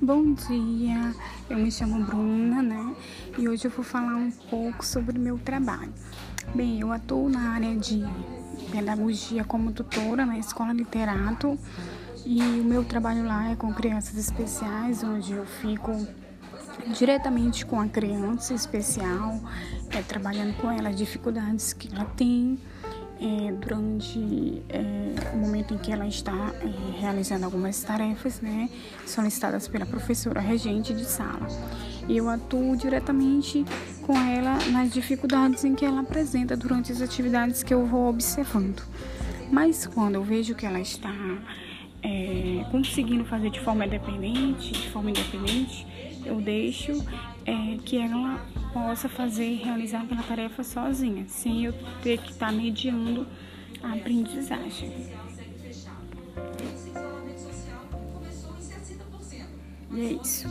Bom dia, eu me chamo Bruna, né? E hoje eu vou falar um pouco sobre o meu trabalho. Bem, eu atuo na área de pedagogia como tutora na escola literato e o meu trabalho lá é com crianças especiais, onde eu fico diretamente com a criança especial, é, trabalhando com ela as dificuldades que ela tem é, durante é, o momento em que ela está é, realizando algumas tarefas né, solicitadas pela professora regente de sala. E eu atuo diretamente com ela nas dificuldades em que ela apresenta durante as atividades que eu vou observando. Mas quando eu vejo que ela está é, conseguindo fazer de forma independente, de forma independente, eu deixo é, que ela possa fazer e realizar aquela tarefa sozinha, sem eu ter que estar mediando a aprendizagem. E é isso.